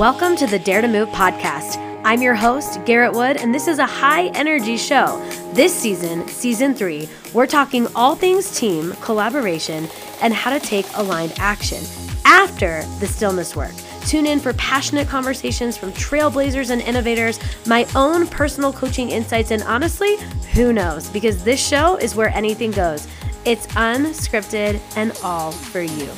Welcome to the Dare to Move podcast. I'm your host, Garrett Wood, and this is a high energy show. This season, season three, we're talking all things team, collaboration, and how to take aligned action after the stillness work. Tune in for passionate conversations from trailblazers and innovators, my own personal coaching insights, and honestly, who knows? Because this show is where anything goes. It's unscripted and all for you.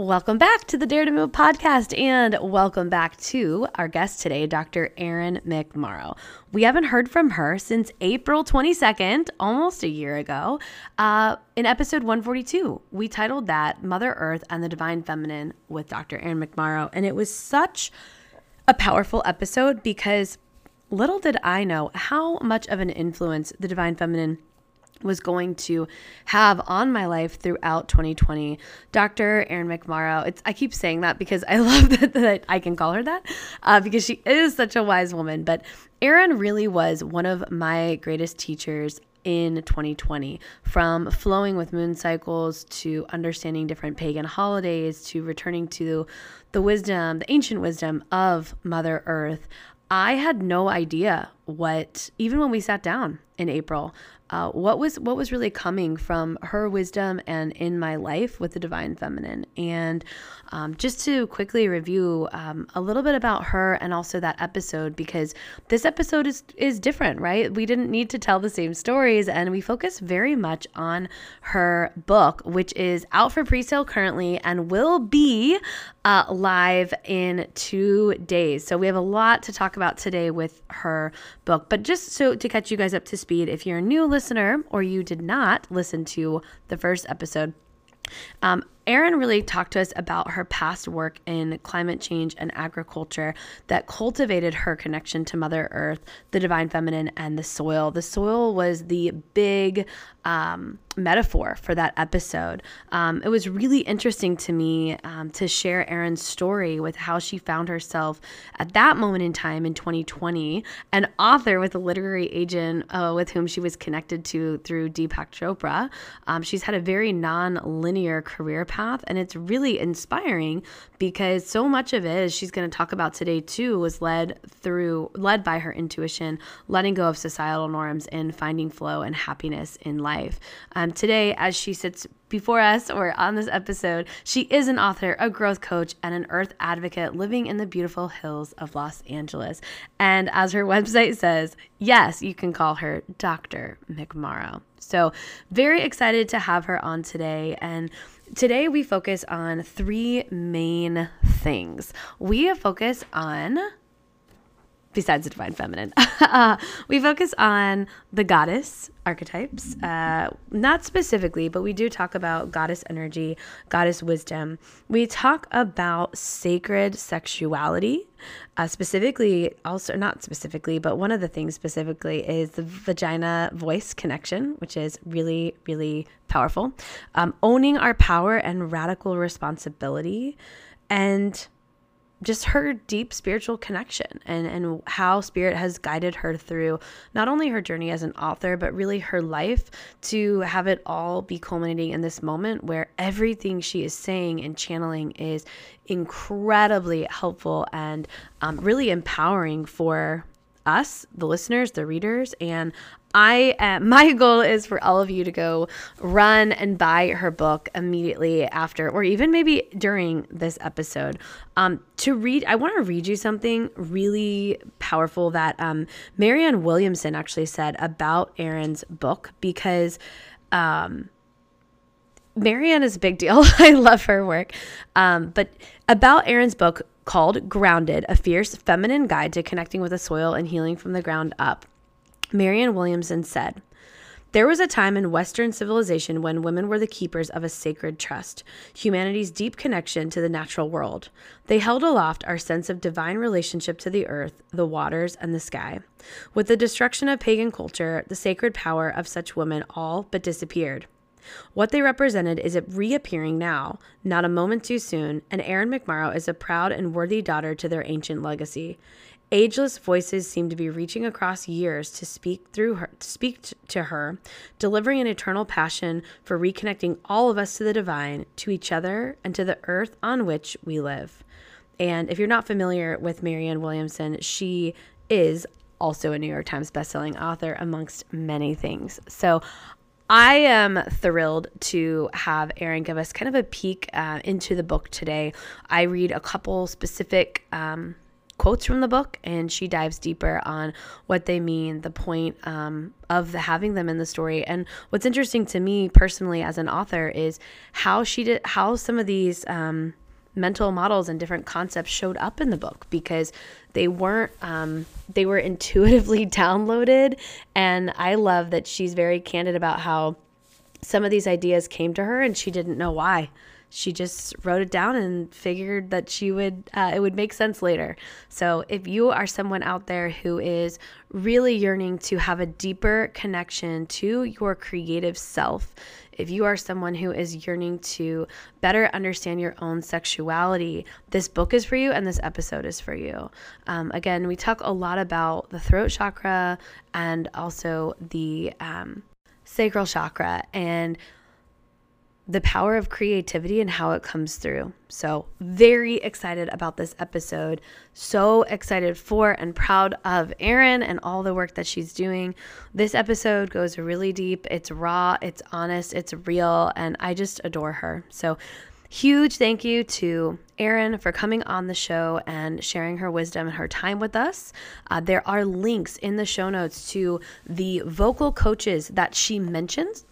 Welcome back to the Dare to Move podcast, and welcome back to our guest today, Dr. Erin McMorrow. We haven't heard from her since April 22nd, almost a year ago. Uh, in episode 142, we titled that Mother Earth and the Divine Feminine with Dr. Erin McMorrow, and it was such a powerful episode because little did I know how much of an influence the Divine Feminine was going to have on my life throughout 2020. Dr. Erin McMorrow, it's I keep saying that because I love that, that I can call her that uh, because she is such a wise woman. But Erin really was one of my greatest teachers in 2020 from flowing with moon cycles to understanding different pagan holidays to returning to the wisdom the ancient wisdom of mother earth i had no idea what even when we sat down in april uh, what was what was really coming from her wisdom and in my life with the divine feminine? And um, just to quickly review um, a little bit about her and also that episode because this episode is is different right? We didn't need to tell the same stories and we focus very much on her book which is out for pre-sale currently and will be uh, live in two days. So we have a lot to talk about today with her book. But just so to catch you guys up to speed if you're a new listener or you did not listen to the first episode, um, Erin really talked to us about her past work in climate change and agriculture that cultivated her connection to Mother Earth, the divine feminine, and the soil. The soil was the big um, metaphor for that episode. Um, it was really interesting to me um, to share Erin's story with how she found herself at that moment in time in 2020, an author with a literary agent uh, with whom she was connected to through Deepak Chopra. Um, she's had a very non linear career path, and it's really inspiring because so much of it, as she's going to talk about today too, was led through, led by her intuition, letting go of societal norms and finding flow and happiness in life. Um, today, as she sits before us or on this episode, she is an author, a growth coach, and an earth advocate living in the beautiful hills of Los Angeles. And as her website says, yes, you can call her Dr. McMorrow. So, very excited to have her on today. And today we focus on three main things. We focus on besides the divine feminine. uh, we focus on the goddess archetypes, uh, not specifically, but we do talk about goddess energy, goddess wisdom. We talk about sacred sexuality, uh, specifically, also, not specifically, but one of the things specifically is the vagina voice connection, which is really, really powerful. Um, owning our power and radical responsibility. And just her deep spiritual connection and, and how spirit has guided her through not only her journey as an author, but really her life to have it all be culminating in this moment where everything she is saying and channeling is incredibly helpful and um, really empowering for us, the listeners, the readers, and I uh, my goal is for all of you to go run and buy her book immediately after, or even maybe during this episode. Um, to read, I want to read you something really powerful that um, Marianne Williamson actually said about Erin's book because. Um, Marianne is a big deal. I love her work. Um, but about Erin's book called Grounded, a fierce feminine guide to connecting with the soil and healing from the ground up. Marianne Williamson said, there was a time in Western civilization when women were the keepers of a sacred trust, humanity's deep connection to the natural world. They held aloft our sense of divine relationship to the earth, the waters, and the sky. With the destruction of pagan culture, the sacred power of such women all but disappeared. What they represented is it reappearing now, not a moment too soon, and Erin McMorrow is a proud and worthy daughter to their ancient legacy. Ageless voices seem to be reaching across years to speak through her, to speak to her, delivering an eternal passion for reconnecting all of us to the divine, to each other, and to the earth on which we live. And if you're not familiar with Marianne Williamson, she is also a New York Times bestselling author, amongst many things. So I am thrilled to have Erin give us kind of a peek uh, into the book today. I read a couple specific um, quotes from the book, and she dives deeper on what they mean, the point um, of the, having them in the story. And what's interesting to me personally as an author is how she did, how some of these. Um, mental models and different concepts showed up in the book because they weren't um, they were intuitively downloaded. And i love that she's very candid about how some of these ideas came to her and she didn't know why she just wrote it down and figured that she would uh, it would make sense later so if you are someone out there who is really yearning to have a deeper connection to your creative self if you are someone who is yearning to better understand your own sexuality, this book is for you and this episode is for you. Um, again, we talk a lot about the throat chakra and also the um, sacral chakra. And the power of creativity and how it comes through. So, very excited about this episode. So excited for and proud of Erin and all the work that she's doing. This episode goes really deep. It's raw, it's honest, it's real, and I just adore her. So, huge thank you to Erin for coming on the show and sharing her wisdom and her time with us. Uh, there are links in the show notes to the vocal coaches that she mentions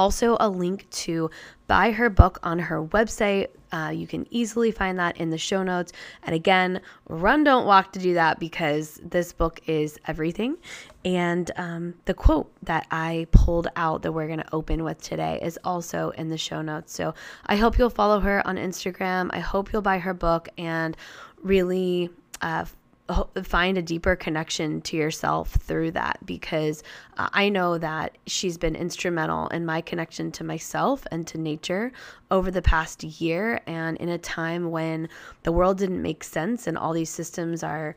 also a link to buy her book on her website. Uh, you can easily find that in the show notes. And again, run, don't walk to do that because this book is everything. And um, the quote that I pulled out that we're going to open with today is also in the show notes. So I hope you'll follow her on Instagram. I hope you'll buy her book and really uh, find a deeper connection to yourself through that because uh, I know that she's been instrumental in my connection to myself and to nature over the past year. And in a time when the world didn't make sense and all these systems are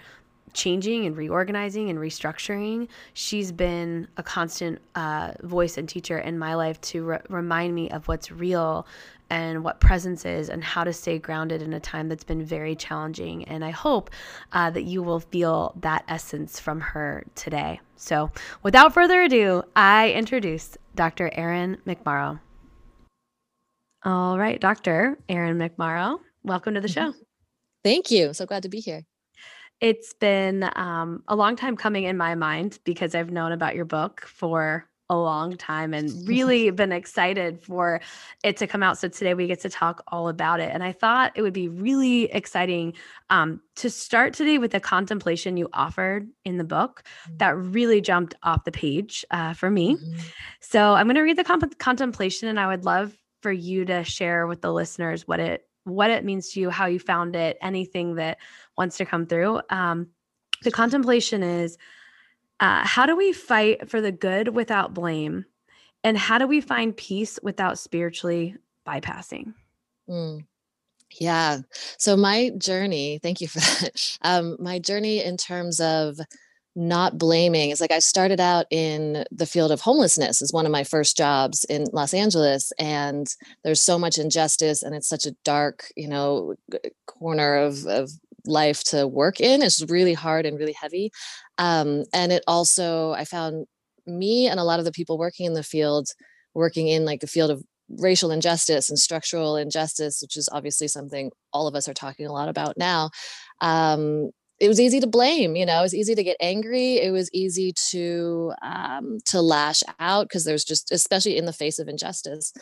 changing and reorganizing and restructuring, she's been a constant uh, voice and teacher in my life to re- remind me of what's real and what presence is and how to stay grounded in a time that's been very challenging. And I hope uh, that you will feel that essence from her today. So, without further ado, I introduce Dr. Erin McMorrow. All right, Dr. Erin McMorrow, welcome to the show. Thank you. So glad to be here. It's been um, a long time coming in my mind because I've known about your book for a long time and really been excited for it to come out. So today we get to talk all about it. And I thought it would be really exciting um, to start today with the contemplation you offered in the book mm-hmm. that really jumped off the page uh, for me. Mm-hmm. So I'm going to read the comp- contemplation and I would love for you to share with the listeners what it what it means to you, how you found it, anything that wants to come through. Um, the contemplation is uh, how do we fight for the good without blame? And how do we find peace without spiritually bypassing? Mm. Yeah. So my journey, thank you for that. Um, my journey in terms of not blaming is like I started out in the field of homelessness as one of my first jobs in Los Angeles and there's so much injustice and it's such a dark, you know, corner of of life to work in. It's really hard and really heavy. Um, and it also, I found me and a lot of the people working in the field, working in like the field of racial injustice and structural injustice, which is obviously something all of us are talking a lot about now. Um, it was easy to blame you know it was easy to get angry it was easy to um, to lash out because there's just especially in the face of injustice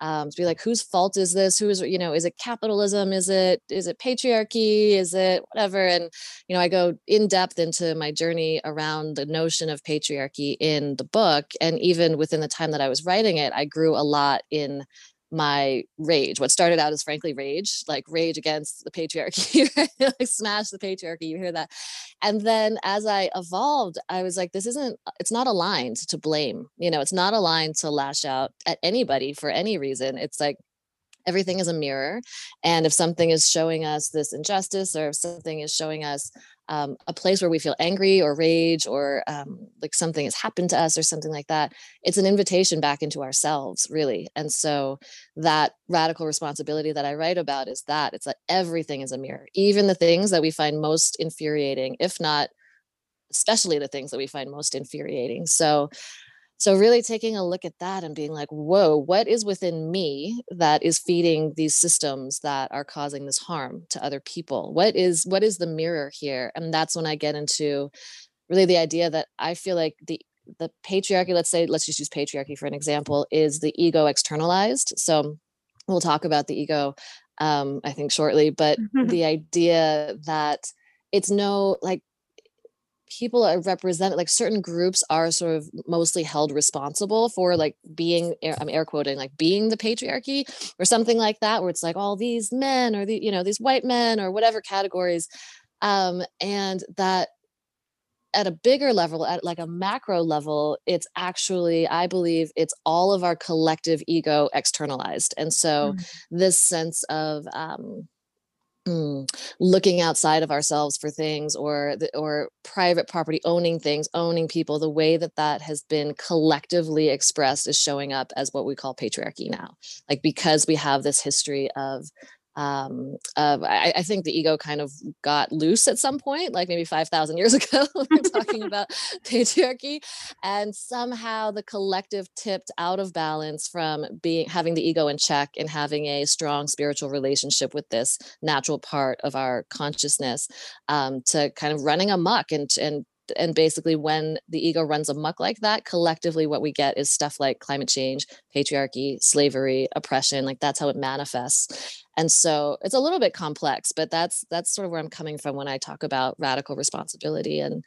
um, to be like whose fault is this? Who is you know is it capitalism? Is it is it patriarchy? Is it whatever? And you know i go in depth into my journey around the notion of patriarchy in the book and even within the time that i was writing it i grew a lot in my rage. What started out as frankly rage, like rage against the patriarchy, like smash the patriarchy. You hear that. And then as I evolved, I was like, this isn't, uh, it's not aligned to blame. You know, it's not aligned to lash out at anybody for any reason. It's like, everything is a mirror and if something is showing us this injustice or if something is showing us um, a place where we feel angry or rage or um, like something has happened to us or something like that it's an invitation back into ourselves really. And so that radical responsibility that i write about is that it's that everything is a mirror even the things that we find most infuriating if not especially the things that we find most infuriating. So so really taking a look at that and being like whoa what is within me that is feeding these systems that are causing this harm to other people? What is what is the mirror here? And that's when i get into really the idea that i feel like the the patriarchy let's say let's just use patriarchy for an example is the ego externalized. So we'll talk about the ego um, i think shortly but the idea that it's no like people are represented like certain groups are sort of mostly held responsible for like being i'm air quoting like being the patriarchy or something like that where it's like all these men or the you know these white men or whatever categories um and that at a bigger level at like a macro level it's actually i believe it's all of our collective ego externalized and so mm. this sense of um Mm, looking outside of ourselves for things or the, or private property owning things owning people the way that that has been collectively expressed is showing up as what we call patriarchy now. Like because we have this history of um, uh, I, I, think the ego kind of got loose at some point, like maybe 5,000 years ago, we're talking about patriarchy. And somehow the collective tipped out of balance from being having the ego in check and having a strong spiritual relationship with this natural part of our consciousness um, to kind of running amok and, and and basically when the ego runs amok like that collectively what we get is stuff like climate change patriarchy slavery oppression like that's how it manifests. And so it's a little bit complex but that's that's sort of where i'm coming from when i talk about radical responsibility and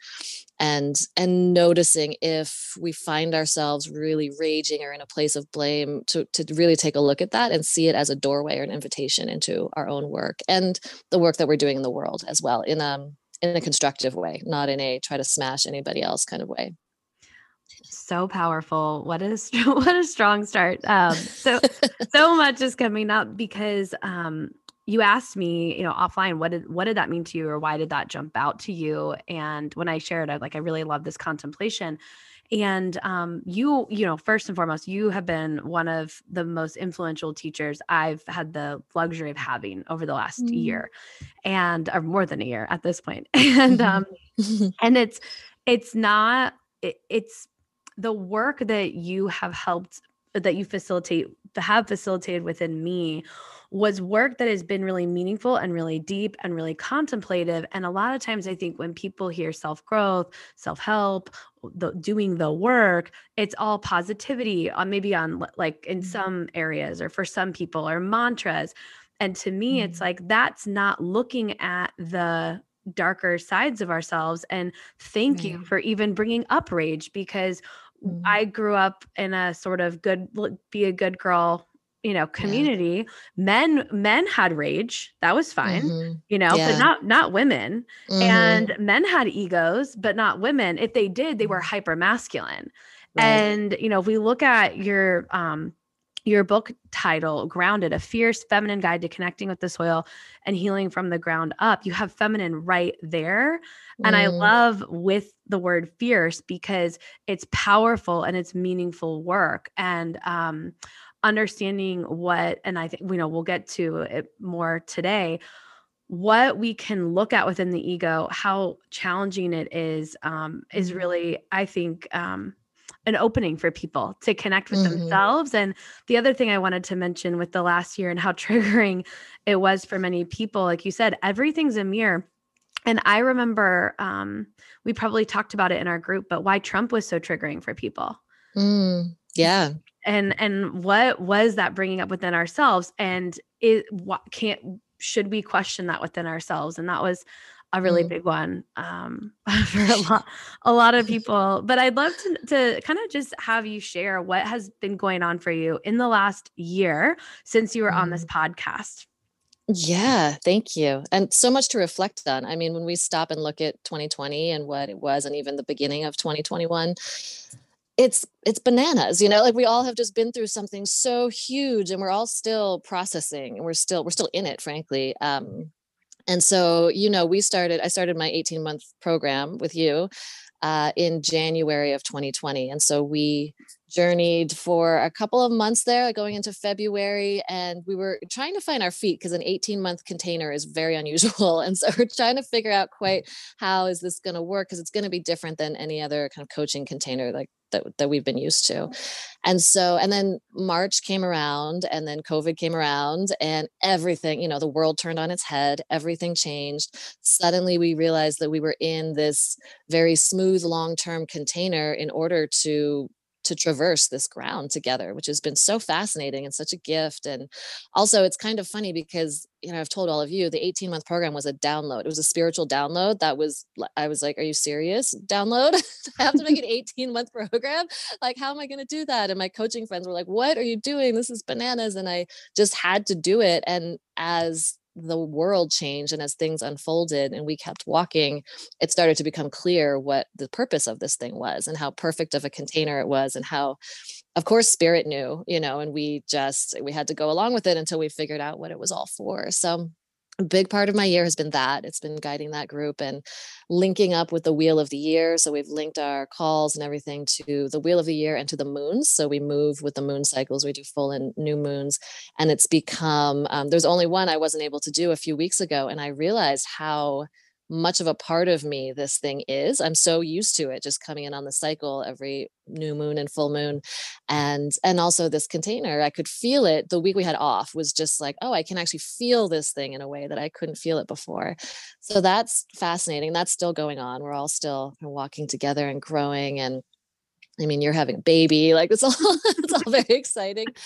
and and noticing if we find ourselves really raging or in a place of blame to to really take a look at that and see it as a doorway or an invitation into our own work and the work that we're doing in the world as well in um in a constructive way, not in a try to smash anybody else kind of way. So powerful. What is what a strong start. Um, so so much is coming up because um, you asked me, you know, offline, what did what did that mean to you, or why did that jump out to you? And when I shared, I like I really love this contemplation and um, you you know first and foremost you have been one of the most influential teachers i've had the luxury of having over the last mm. year and or more than a year at this point and um and it's it's not it, it's the work that you have helped that you facilitate have facilitated within me was work that has been really meaningful and really deep and really contemplative. And a lot of times, I think when people hear self growth, self help, the, doing the work, it's all positivity on maybe on like in mm-hmm. some areas or for some people or mantras. And to me, mm-hmm. it's like that's not looking at the darker sides of ourselves. And thank you for even bringing up rage because mm-hmm. I grew up in a sort of good, be a good girl you know community yeah. men men had rage that was fine mm-hmm. you know yeah. but not not women mm-hmm. and men had egos but not women if they did they were mm-hmm. hyper masculine right. and you know if we look at your um your book title grounded a fierce feminine guide to connecting with the soil and healing from the ground up you have feminine right there mm. and i mm. love with the word fierce because it's powerful and it's meaningful work and um understanding what, and I think, you know, we'll get to it more today, what we can look at within the ego, how challenging it is, um, is mm-hmm. really, I think, um, an opening for people to connect with mm-hmm. themselves. And the other thing I wanted to mention with the last year and how triggering it was for many people, like you said, everything's a mirror. And I remember um, we probably talked about it in our group, but why Trump was so triggering for people. Mm, yeah and and what was that bringing up within ourselves and it what can't should we question that within ourselves and that was a really mm. big one um, for a lot a lot of people but i'd love to to kind of just have you share what has been going on for you in the last year since you were on this mm. podcast yeah, thank you. And so much to reflect on. I mean, when we stop and look at 2020 and what it was, and even the beginning of 2021, it's it's bananas you know like we all have just been through something so huge and we're all still processing and we're still we're still in it frankly um and so you know we started i started my 18 month program with you uh, in january of 2020 and so we journeyed for a couple of months there going into february and we were trying to find our feet because an 18 month container is very unusual and so we're trying to figure out quite how is this going to work because it's going to be different than any other kind of coaching container like that, that we've been used to. And so and then march came around and then covid came around and everything you know the world turned on its head everything changed. Suddenly we realized that we were in this very smooth long-term container in order to to traverse this ground together which has been so fascinating and such a gift and also it's kind of funny because you know i've told all of you the 18 month program was a download. It was a spiritual download that was i was like are you serious? Download? I have to make an 18 month program? Like how am i going to do that? And my coaching friends were like what are you doing? This is bananas. And i just had to do it. And as the world changed and as things unfolded and we kept walking, it started to become clear what the purpose of this thing was and how perfect of a container it was and how of course spirit knew, you know, and we just we had to go along with it until we figured out what it was all for. So a big part of my year has been that it's been guiding that group and linking up with the wheel of the year so we've linked our calls and everything to the wheel of the year and to the moons so we move with the moon cycles we do full and new moons and it's become um, there's only one i wasn't able to do a few weeks ago and i realized how much of a part of me this thing is. I'm so used to it just coming in on the cycle every new moon and full moon and and also this container I could feel it the week we had off was just like oh I can actually feel this thing in a way that I couldn't feel it before. So that's fascinating. That's still going on. We're all still walking together and growing and I mean, you're having a baby, like it's all it's all very exciting.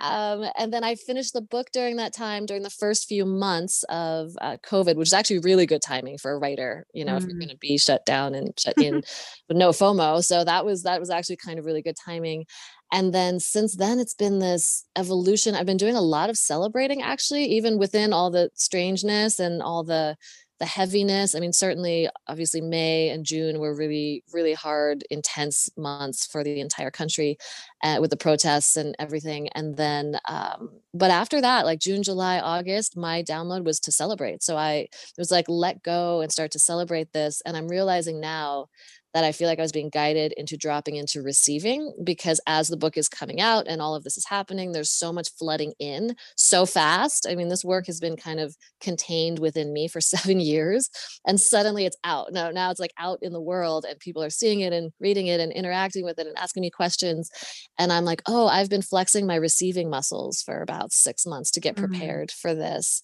Um, and then I finished the book during that time, during the first few months of uh, COVID, which is actually really good timing for a writer. You know, mm. if you're mm. going to be shut down and shut in with no FOMO, so that was that was actually kind of really good timing. And then since then, it's been this evolution. I've been doing a lot of celebrating, actually, even within all the strangeness and all the the heaviness. I mean, certainly, obviously, May and June were really, really hard, intense months for the entire country uh, with the protests and everything. And then, um, but after that, like June, July, August, my download was to celebrate. So I it was like, let go and start to celebrate this. And I'm realizing now that I feel like I was being guided into dropping into receiving because as the book is coming out and all of this is happening, there's so much flooding in so fast. I mean, this work has been kind of contained within me for seven years and suddenly it's out. No, now it's like out in the world and people are seeing it and reading it and interacting with it and asking me questions. And I'm like, oh, I've been flexing my receiving muscles for about six months to get mm-hmm. prepared mm-hmm. for this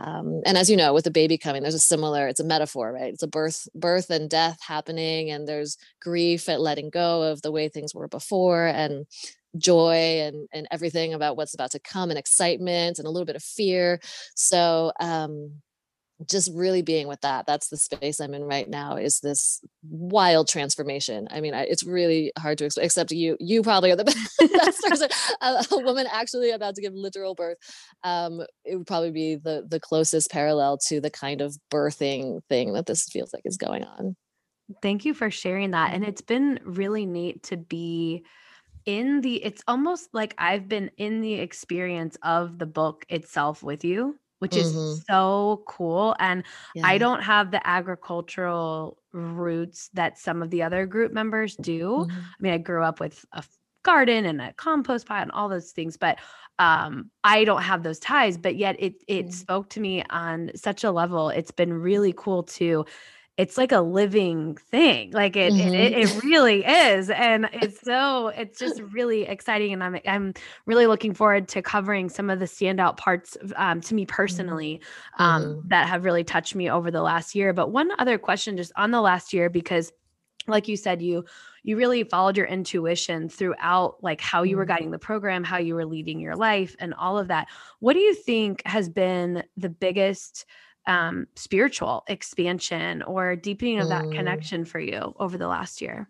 um, and as you know with the baby coming there's a similar it's a metaphor right? It's a birth birth and death happening and there's grief at letting go of the way things were before and joy and and everything about what's about to come and excitement and a little bit of fear. So um just really being with that that's the space i'm in right now is this wild transformation. I mean I, it's really hard to explain except you you probably are the best person a, a, woman actually about to give literal birth. Um it would probably be the the closest parallel to the kind of birthing thing that this feels like is going on. Thank you for sharing that and it's been really neat to be in the it's almost like I've been in the experience of the book itself with you which is mm-hmm. so cool. And yeah. I don't have the agricultural roots that some of the other group members do. Mm-hmm. I mean, I grew up with a garden and a compost pile and all those things, but um, I don't have those ties. But yet it it mm-hmm. spoke to me on such a level. It's been really cool to it's like a living thing like it, mm-hmm. it, it really is and it's so it's just really exciting and i'm i'm really looking forward to covering some of the standout parts um, to me mm-hmm. personally um, mm-hmm. that have really touched me over the last year but one other question just on the last year because like you said you you really followed your intuition throughout like how you were mm-hmm. guiding the program how you were leading your life and all of that what do you think has been the biggest um, spiritual expansion or deepening of that mm. connection for you over the last year?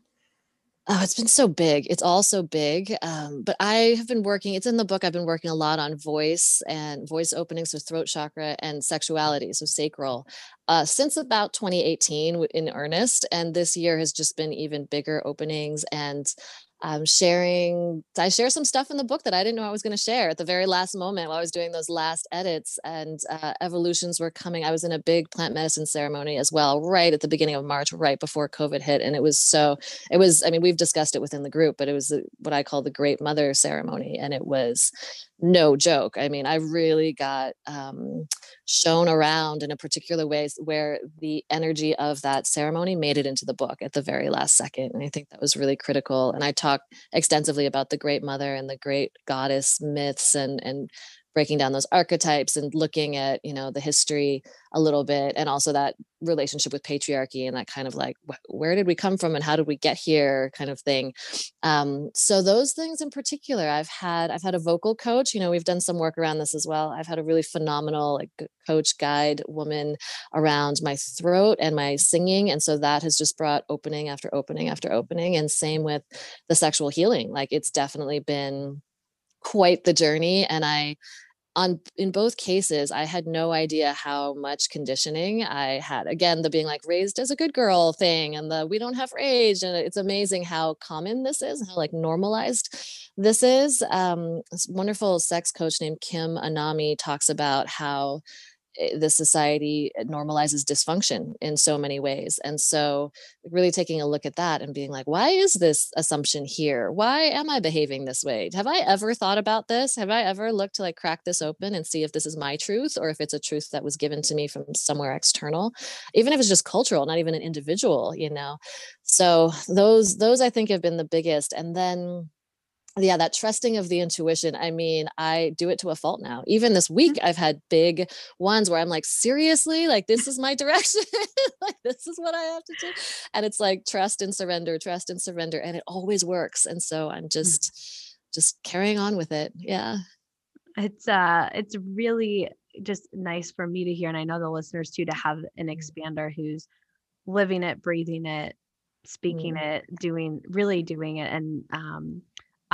Oh, it's been so big. It's all so big. Um, but I have been working, it's in the book, I've been working a lot on voice and voice openings, so throat chakra and sexuality, so sacral, uh, since about 2018 in earnest. And this year has just been even bigger openings and um, sharing i share some stuff in the book that i didn't know i was going to share at the very last moment while i was doing those last edits and uh, evolutions were coming. I was in a big plant medicine ceremony as well right at the beginning of march right before covid hit and it was so it was i mean we've discussed it within the group but it was what i call the great mother ceremony and it was no joke. I mean, I really got um, shown around in a particular way where the energy of that ceremony made it into the book at the very last second. And I think that was really critical. And I talk extensively about the great mother and the great goddess myths and, and breaking down those archetypes and looking at you know the history a little bit and also that relationship with patriarchy and that kind of like where did we come from and how did we get here? kind of thing. Um, so those things in particular i've had i've had a vocal coach you know we've done some work around this as well. I've had a really phenomenal like coach guide woman around my throat and my singing and so that has just brought opening after opening after opening and same with the sexual healing like it's definitely been quite the journey and i on in both cases i had no idea how much conditioning i had. Again the being like raised as a good girl thing and the we don't have rage and it's amazing how common this is how like normalized this is. Um this wonderful sex coach named kim anami talks about how Eh, the society eh, normalizes dysfunction in so many ways. And so really taking a look at that and being like why is this assumption here? Why am i behaving this way? Have i ever thought about this? Have i ever looked to like crack this open and see if this is my truth or if it's a truth that was given to me from somewhere external? Even if it's just cultural not even an individual you know? So those those i think have been the biggest. And then yeah that trusting of the intuition i mean i do it to a fault now even this week i've had big ones where i'm like seriously like this is my direction like this is what i have to do and it's like trust and surrender trust and surrender and it always works and so i'm mm. just just carrying on with it yeah it's uh it's really just nice for me to hear and i know the listeners too to have an mm. expander who's living it breathing it speaking mm. it doing really doing it and um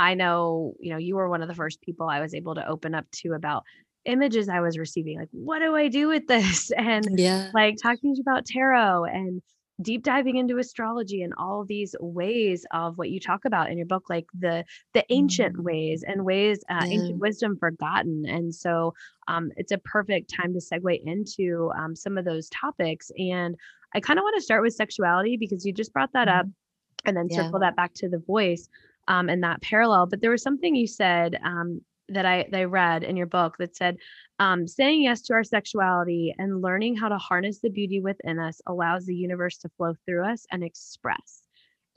I know, you know, you were one of the first people I was able to open up to about images I was receiving. Like, what do I do with this? And yeah, like talking to you about tarot and deep diving into astrology and all these ways of what you talk about in your book like the the ancient mm. ways and ways uh, yeah. ancient wisdom forgotten and so um, it's a perfect time to segue into um, some of those topics and i kind of want to start with sexuality because you just brought that mm. up mm-hmm. and then yeah. circle that back to the voice um, and that parallel. But there was something you said um, that I that I read in your book that said, um, saying yes to our sexuality and learning how to harness the beauty within us allows the universe to flow through us and express.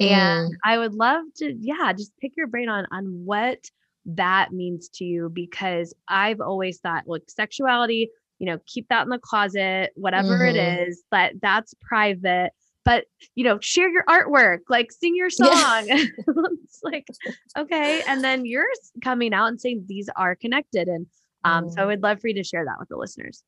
Mm. And I would love to, yeah, just pick your brain on on what that means to you because I've always thought, look, sexuality, you know, keep that in the closet, whatever mm-hmm. it is, but that's private but you know share your artwork like sing your song yeah. it's like okay and then you're coming out and saying these are connected and um, mm. so i mm. would love for you to share that with the listeners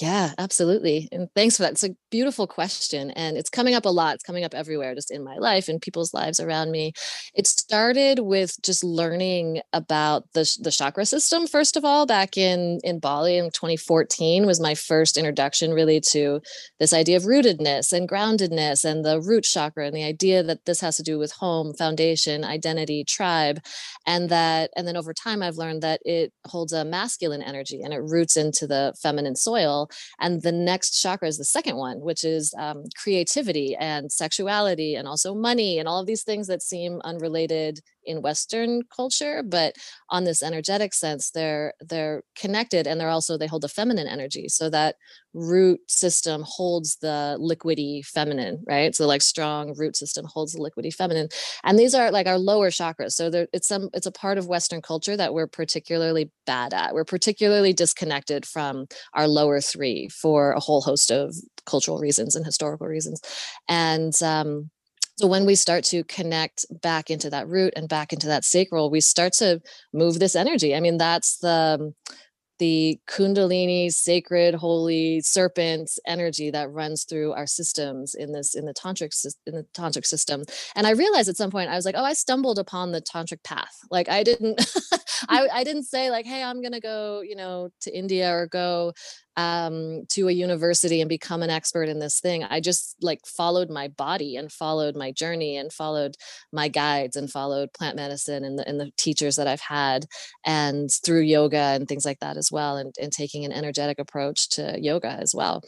yeah, absolutely. And thanks for that. It's a beautiful question. And it's coming up a lot. It's coming up everywhere, just in my life and people's lives around me. It started with just learning about the, the chakra system, first of all, back in, in Bali in 2014 was my first introduction really to this idea of rootedness and groundedness and the root chakra and the idea that this has to do with home, foundation, identity, tribe. And that, and then over time, I've learned that it holds a masculine energy and it roots into the feminine soil and the next chakra is the second one, which is um, creativity and sexuality and also money and all of these things that seem unrelated in Western culture, but on this energetic sense, they're they're connected and they're also they hold the feminine energy. So that root system holds the liquidy feminine, right? So like strong root system holds the liquidy feminine. And these are like our lower chakras. So there it's some it's a part of Western culture that we're particularly bad at. We're particularly disconnected from our lower three for a whole host of cultural reasons and historical reasons. And um so when we start to connect back into that root and back into that sacral, we start to move this energy. I mean, that's the um, the kundalini sacred holy serpent energy that runs through our systems in this in the tantric in the tantric system and i realized at some point i was like oh i stumbled upon the tantric path like i didn't I, I didn't say like hey i'm gonna go you know to india or go um, to a university and become an expert in this thing. I just like followed my body and followed my journey and followed my guides and followed plant medicine and the, and the teachers that I've had and through yoga and things like that as well. And, and taking an energetic approach to yoga as well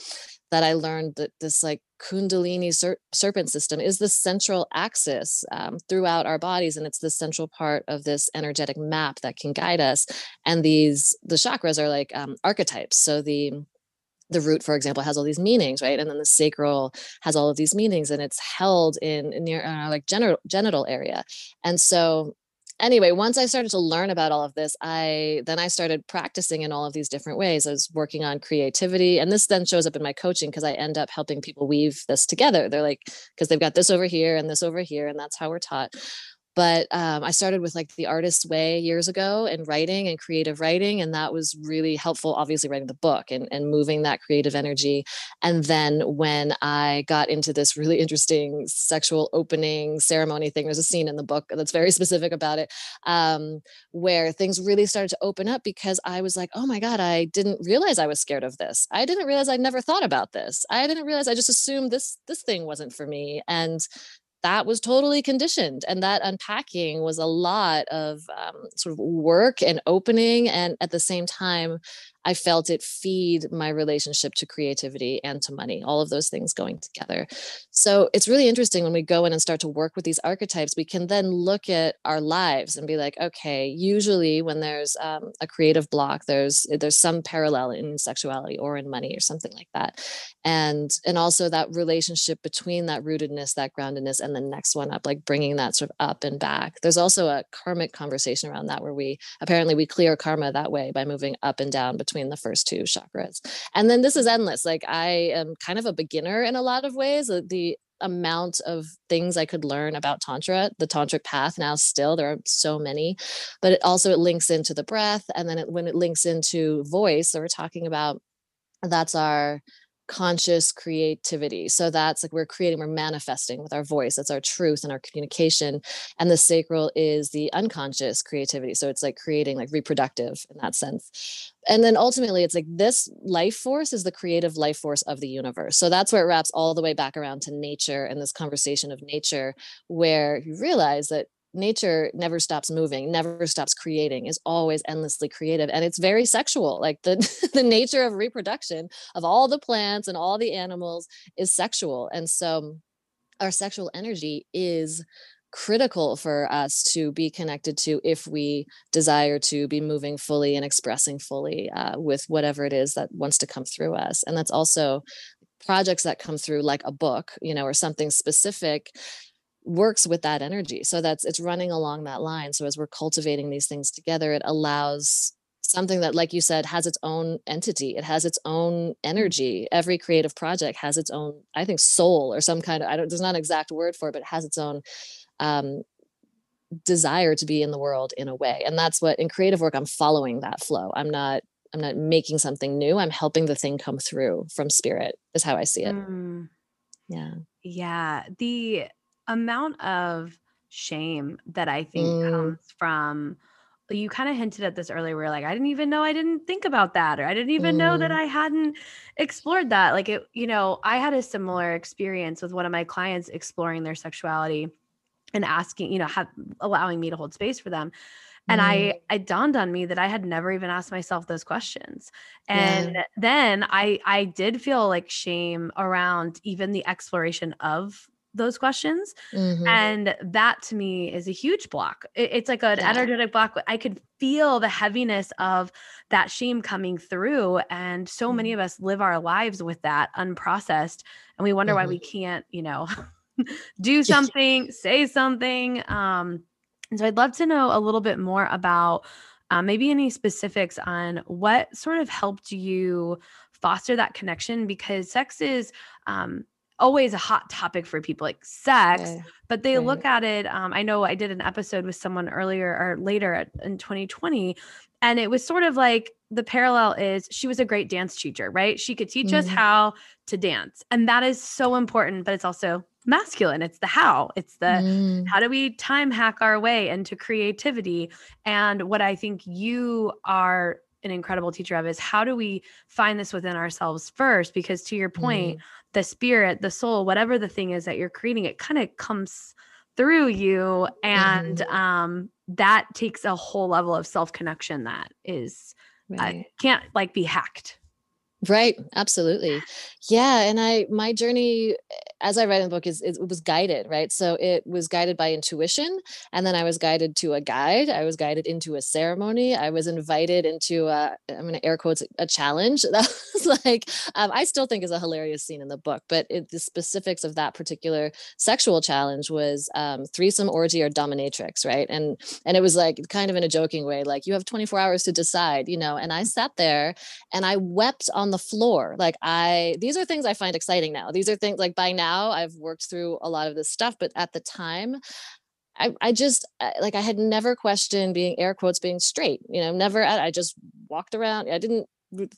that I learned that this like Kundalini ser- serpent system is the central axis um, throughout our bodies, and it's the central part of this energetic map that can guide us. And these the chakras are like um, archetypes. So the the root, for example, has all these meanings, right? And then the sacral has all of these meanings, and it's held in, near uh, like genital genital area. And so anyway, once I started to learn about all of this, I then I started practicing in all of these different ways. I was working on creativity, and this then shows up in my coaching because I end up helping people weave this together. They're like, because they've got this over here and this over here, and that's how we're taught but um, i started with like the artist way years ago and writing and creative writing and that was really helpful obviously writing the book and, and moving that creative energy. And then when i got into this really interesting sexual opening ceremony thing there's a scene in the book that's very specific about it um, where things really started to open up because i was like oh my god i didn't realize i was scared of this. I didn't realize i'd never thought about this. I didn't realize i just assumed this this thing wasn't for me. And that was totally conditioned and that unpacking was a lot of um, sort of work and opening and at the same time I felt it feed my relationship to creativity and to money, all of those things going together. So it's really interesting when we go in and start to work with these archetypes, we can then look at our lives and be like, okay, usually when there's um, a creative block, there's there's some parallel in sexuality or in money or something like that. And and also that relationship between that rootedness, that groundedness, and the next one up, like bringing that sort of up and back. There's also a karmic conversation around that where we apparently we clear karma that way by moving up and down between the first two chakras. And then this is endless. Like I am kind of a beginner in a lot of ways. The amount of things I could learn about tantra, the tantric path now still there are so many, but it also it links into the breath and then it, when it links into voice, so we're talking about that's our conscious creativity. So that's like we're creating, we're manifesting with our voice. That's our truth and our communication. And the sacral is the unconscious creativity. So it's like creating, like reproductive in that sense. And then ultimately, it's like this life force is the creative life force of the universe. So that's where it wraps all the way back around to nature and this conversation of nature, where you realize that nature never stops moving never stops creating is always endlessly creative and it's very sexual like the the nature of reproduction of all the plants and all the animals is sexual and so our sexual energy is critical for us to be connected to if we desire to be moving fully and expressing fully uh, with whatever it is that wants to come through us and that's also projects that come through like a book you know or something specific works with that energy so that's it's running along that line so as we're cultivating these things together it allows something that like you said has its own entity it has its own energy every creative project has its own i think soul or some kind of i don't there's not an exact word for it but it has its own um, desire to be in the world in a way and that's what in creative work i'm following that flow i'm not i'm not making something new i'm helping the thing come through from spirit is how i see it. Mm. yeah. Yeah the amount of shame that I think mm. comes from you kind of hinted at this earlier where like I didn't even know I didn't think about that or I didn't even mm. know that mm. I hadn't explored that like it you know I had a similar experience with one of my clients exploring their sexuality and asking you know have allowing me to hold space for them and mm. i it dawned on me that i had never even asked myself those questions and yeah. then i i did feel like shame around even the exploration of those questions. Mm-hmm. And that to me is a huge block. It, it's like an yeah. energetic block. I could feel the heaviness of that shame coming through. And so mm-hmm. many of us live our lives with that unprocessed. And we wonder mm-hmm. why we can't, you know, do something, say something. Um, and so I'd love to know a little bit more about uh, maybe any specifics on what sort of helped you foster that connection because sex is um, always a hot topic for people like sex okay. but they right. look at it um, i know i did an episode with someone earlier or later at, in 2020 and it was sort of like the parallel is she was a great dance teacher right she could teach mm-hmm. us how to dance and that is so important but it's also masculine it's the how it's the mm. how do we time hack our way into creativity and what i think you are an incredible teacher of is how do we find this within ourselves first because to your point mm. the spirit the soul whatever the thing is that you're creating it kind of comes through you and mm. um that takes a whole level of self connection that is right. uh, can't like be hacked Right, absolutely. Yeah, and I my journey as I write in the book is, it was guided, right? So it was guided by intuition and then I was guided to a guide, I was guided into a ceremony, I was invited into a I'm going to air quotes a challenge. That was like um, I still think is a hilarious scene in the book, but it, the specifics of that particular sexual challenge was um, threesome orgy or dominatrix, right? And and it was like kind of in a joking way like you have 24 hours to decide, you know, and I sat there and I wept on the floor. Like I, these are things I find exciting now. These are things like by now I've worked through a lot of this stuff, but at the time, I, I just like I had never questioned being air quotes being straight, you know, never. I just walked around. I didn't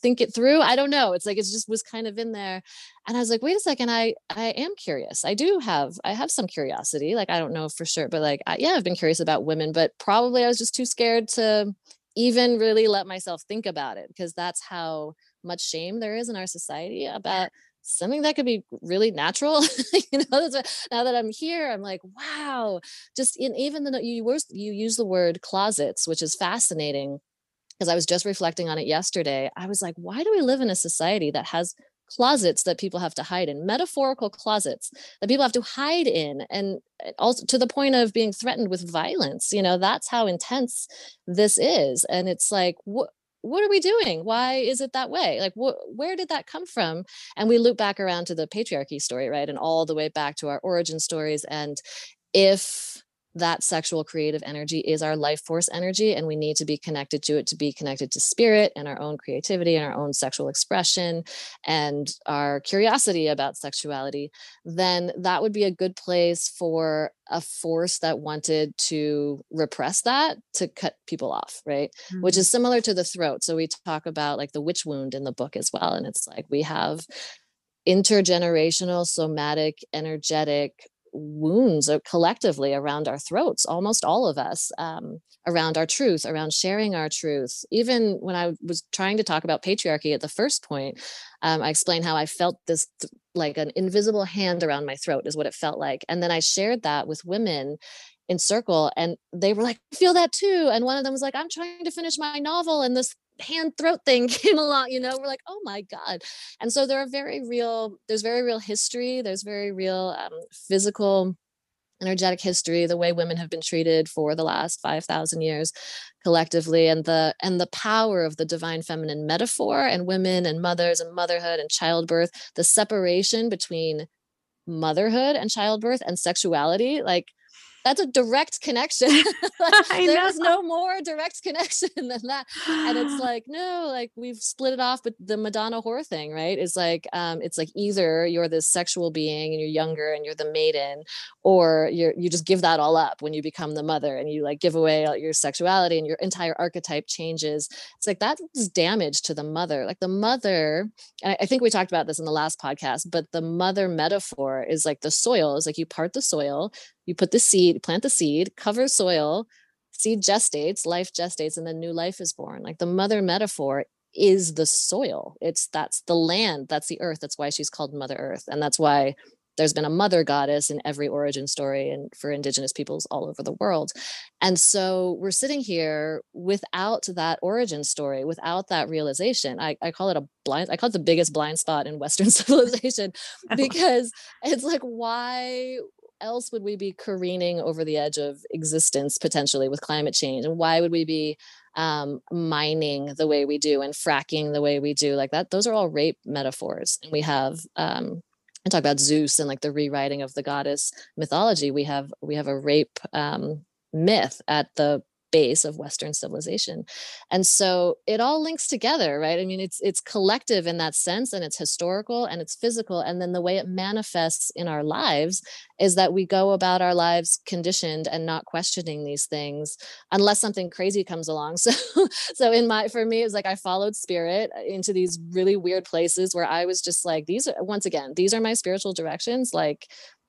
think it through. I don't know. It's like it just was kind of in there, and I was like, wait a second. I I am curious. I do have I have some curiosity. Like I don't know for sure, but like I, yeah, I've been curious about women, but probably I was just too scared to even really let myself think about it because that's how much shame there is in our society about something that could be really natural. You know now that i'm here i'm like wow. Just in even the you were you use the word closets which is fascinating because i was just reflecting on it yesterday. I was like why do we live in a society that has closets that people have to hide in? Metaphorical closets that people have to hide in and eh, also to the point of being threatened with violence. You know that's how intense this is and it's like what what are we doing? Why is it that way? Like, wh- where did that come from? And we loop back around to the patriarchy story, right? And all the way back to our origin stories. And if that sexual creative energy is our life force energy and we need to be connected to it to be connected to spirit and our own creativity and our own sexual expression and our curiosity about sexuality then that would be a good place for a force that wanted to repress that to cut people off right mm-hmm. which is similar to the throat so we talk about like the witch wound in the book as well and it's like we have intergenerational somatic energetic wounds collectively around our throats almost all of us um, around our truth around sharing our truth. Even when i was trying to talk about patriarchy at the first point um, i explained how i felt this th- like an invisible hand around my throat is what it felt like and then i shared that with women in circle and they were like feel that too and one of them was like i'm trying to finish my novel and this hand throat thing came along you know we're like oh my god. And so there are very real there's very real history there's very real um, physical energetic history the way women have been treated for the last 5000 years collectively and the and the power of the divine feminine metaphor and women and mothers and motherhood and childbirth the separation between motherhood and childbirth and sexuality like that's a direct connection. like, there's no more direct connection than that. And it's like, no, like we've split it off, but the Madonna whore thing, right? Is like, um, it's like either you're this sexual being and you're younger and you're the maiden, or you're you just give that all up when you become the mother and you like give away your sexuality and your entire archetype changes. It's like that's damage to the mother. Like the mother, I, I think we talked about this in the last podcast, but the mother metaphor is like the soil, is like you part the soil you put the seed, plant the seed, cover soil, seed gestates, life gestates, and then new life is born. Like the mother metaphor is the soil. It's that's the land, that's the earth. That's why she's called Mother Earth. And that's why there's been a mother goddess in every origin story and for indigenous peoples all over the world and so we're sitting here without that origin story without that realization i, I call it a blind i call it the biggest blind spot in western civilization because it's like why else would we be careening over the edge of existence potentially with climate change? And why would we be um, mining the way we do and fracking the way we do? Like that, those are all rape metaphors. And we have, um, I talk about Zeus and like the rewriting of the goddess mythology. We have we have a rape um, myth at the base of western civilization. And so it all links together right? I mean it's it's collective in that sense and it's historical and it's physical and then the way it manifests in our lives is that we go about our lives conditioned and not questioning these things unless something crazy comes along. So so in my for me it's like i followed spirit uh, into these really weird places where i was just like these are once again these are my spiritual directions like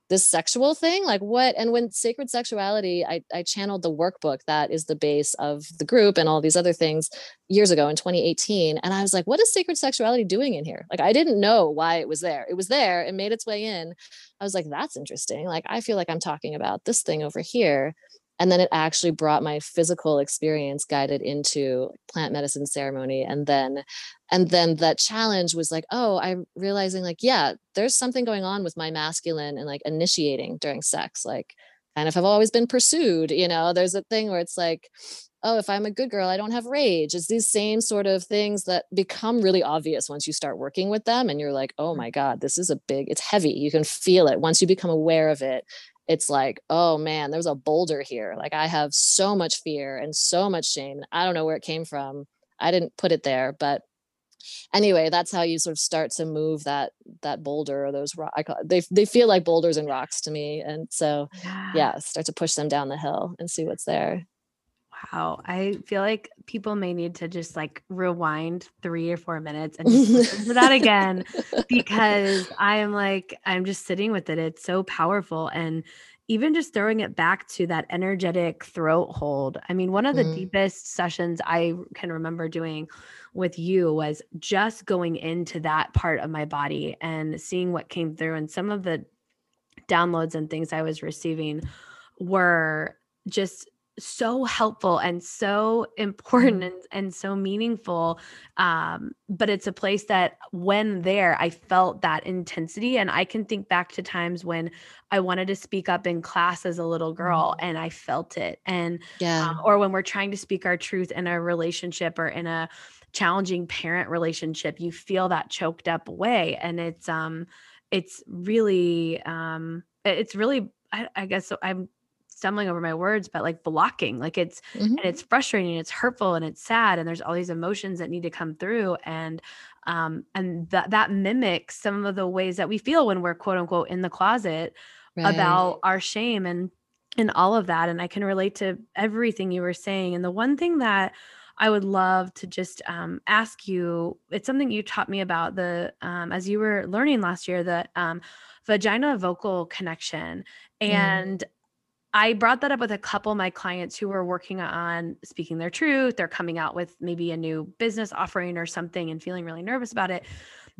this sexual thing like what and when sacred sexuality I, I channeled the workbook that is the base of the group and all these other things years ago in 2018 and i was like what is sacred sexuality doing in here? Like i didn't know why it was there. It was there. It made its way in. I was like that's interesting. Like i feel like i'm talking about this thing over here and then it actually brought my physical experience guided into plant medicine ceremony. And then and then that challenge was like oh i'm realizing like yeah there's something going on with my masculine and like initiating during sex like kind of have always been pursued you know? There's a thing where it's like oh if i'm a good girl i don't have rage. It's these same sort of things that become really obvious once you start working with them and you're like oh mm. my god this is a big it's heavy. You can feel it once you become aware of it it's like, oh man, there's a boulder here. Like I have so much fear and so much shame. I don't know where it came from. I didn't put it there, but anyway, that's how you sort of start to move that that boulder or those rock. I call it, they they feel like boulders and rocks to me, and so yeah. yeah, start to push them down the hill and see what's there. Wow. I feel like people may need to just like rewind three or four minutes and just listen to that again because I am like, I'm just sitting with it. It's so powerful. And even just throwing it back to that energetic throat hold. I mean, one of the mm. deepest sessions I can remember doing with you was just going into that part of my body and seeing what came through. And some of the downloads and things I was receiving were just so helpful and so important mm-hmm. and, and so meaningful um, but it's a place that when there i felt that intensity and i can think back to times when i wanted to speak up in class as a little girl mm-hmm. and i felt it and yeah um, or when we're trying to speak our truth in a relationship or in a challenging parent relationship you feel that choked up way and it's um it's really um it's really I, I guess so I'm stumbling over my words, but like blocking. Like it's mm-hmm. and it's frustrating, it's hurtful, and it's sad, and there's all these emotions that need to come through. And um, and that that mimics some of the ways that we feel when we're quote unquote in the closet right. about our shame and and all of that. And I can relate to everything you were saying. And the one thing that I would love to just um, ask you. It's something you taught me about the um, as you were learning last year the um, vagina vocal connection, mm. and. I brought that up with a couple of my clients who were working on speaking their truth. They're coming out with maybe a new business offering or something and feeling really nervous about it.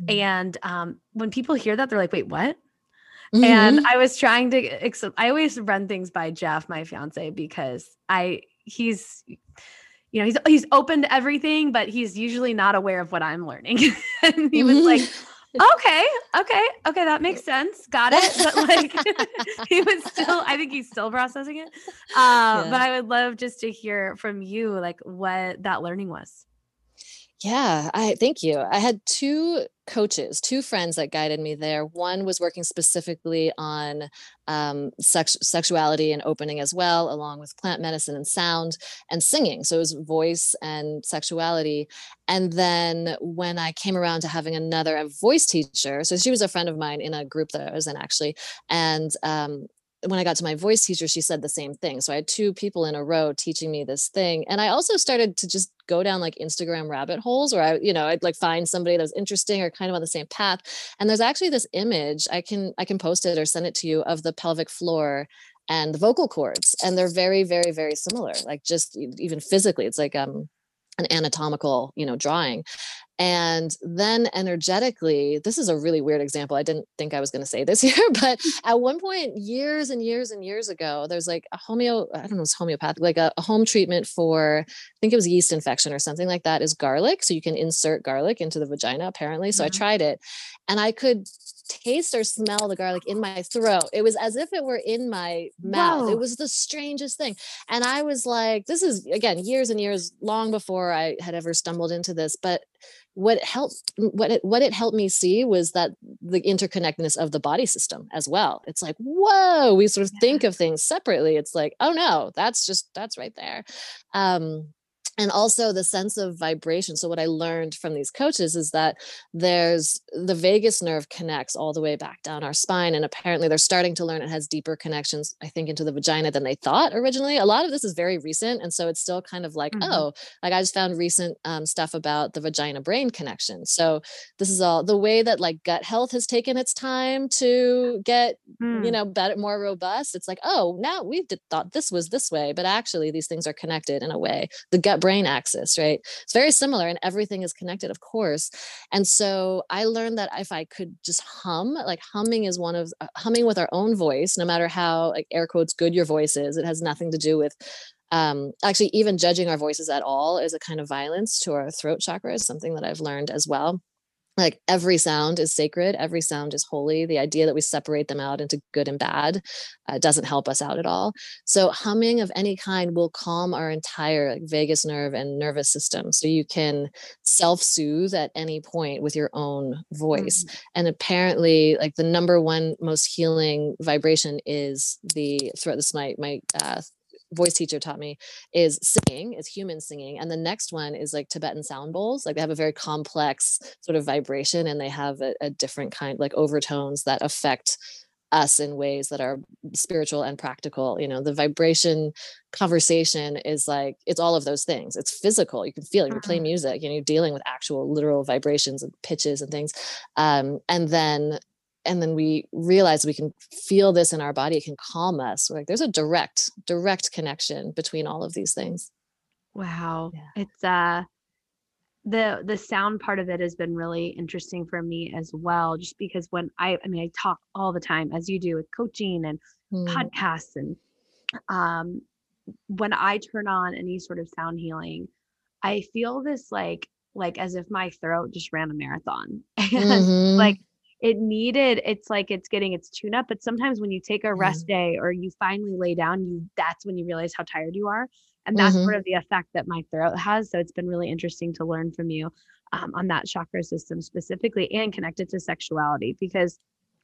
Mm-hmm. And um, when people hear that, they're like, wait, what? Mm-hmm. And I was trying to, I always run things by Jeff, my fiance, because I, he's, you know, he's he's open to everything, but he's usually not aware of what I'm learning. and he was like, mm-hmm okay, okay, okay, that makes sense. Got it. But like he was still, I think he's still processing it. Uh, yeah. But I would love just to hear from you, like what that learning was. Yeah, I thank you. I had two coaches, two friends that guided me there. One was working specifically on um, sex, sexuality and opening as well, along with plant medicine and sound and singing. So it was voice and sexuality. And then when I came around to having another voice teacher, so she was a friend of mine in a group that I was in actually, and um, when I got to my voice teacher, she said the same thing. So I had two people in a row teaching me this thing. And I also started to just go down like Instagram rabbit holes where I, you know, I'd like find somebody that was interesting or kind of on the same path. And there's actually this image, I can I can post it or send it to you of the pelvic floor and the vocal cords. And they're very, very, very similar. Like just even physically, it's like um an anatomical you know drawing and then energetically this is a really weird example i didn't think i was going to say this here but at one point years and years and years ago there's like a homeo i don't know it's homeopathic like a, a, home treatment for i think it was yeast infection or something like that is garlic so you can insert garlic into the vagina apparently so mm-hmm. i tried it and i could taste or smell the garlic in my throat. It was as if it were in my mouth. Whoa. It was the strangest thing. And I was like, this is again years and years long before I had ever stumbled into this, but what helped what it what it helped me see was that the interconnectedness of the body system as well. It's like whoa we sort of yeah. think of things separately. It's like oh no that's just that's right there. Um and also the sense of vibration so what i learned from these coaches is that there's the vagus nerve connects all the way back down our spine and apparently they're starting to learn it has deeper connections i think into the vagina than they thought originally a lot of this is very recent and so it's still kind of like mm-hmm. oh like i just found recent um, stuff about the vagina brain connection so this is all the way that like gut health has taken its time to get mm. you know better more robust it's like oh now we thought this was this way but actually these things are connected in a way the gut brain axis, right? It's very similar and everything is connected, of course. And so I learned that if I could just hum, like humming is one of uh, humming with our own voice, no matter how like air quotes good your voice is, it has nothing to do with um, actually even judging our voices at all is a kind of violence to our throat chakra is something that I've learned as well like every sound is sacred every sound is holy the idea that we separate them out into good and bad uh, doesn't help us out at all so humming of any kind will calm our entire like, vagus nerve and nervous system so you can self-soothe at any point with your own voice mm-hmm. and apparently like the number one most healing vibration is the throat this my my uh, voice teacher taught me is singing is human singing and the next one is like tibetan sound bowls like they have a very complex sort of vibration and they have a, a different kind like overtones that affect us in ways that are spiritual and practical you know? The vibration conversation is like it's all of those things. It's physical you can feel it you play mm-hmm. music you know you're dealing with actual literal vibrations and pitches and things. Um, and then and then we realize we can feel this in our body it can calm us like there's a direct direct connection between all of these things wow yeah. it's uh the the sound part of it has been really interesting for me as well just because when i i mean i talk all the time as you do with coaching and mm. podcasts and um when i turn on any sort of sound healing i feel this like like as if my throat just ran a marathon and mm-hmm. like it needed it's like it's getting its tune up but sometimes when you take a rest yeah. day or you finally lay down you that's when you realize how tired you are and that's mm-hmm. of the effect that my throat has so it's been really interesting to learn from you um, on that chakra system specifically and connected to sexuality because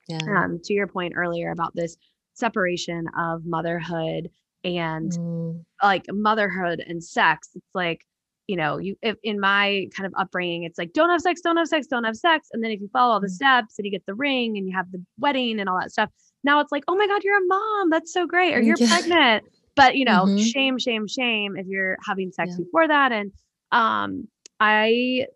yeah. um, to your point earlier about this separation of motherhood and mm. like motherhood and sex it's like you know, you if in my kind of upbringing, it's like don't have sex, don't have sex, don't have sex. And then if you follow all the mm. steps and you get the ring and you have the wedding and all that stuff, now it's like, oh my God, you're a mom. That's so great. Or you're yeah. pregnant. But you know, mm-hmm. shame, shame, shame if you're having sex yeah. before that. And um, I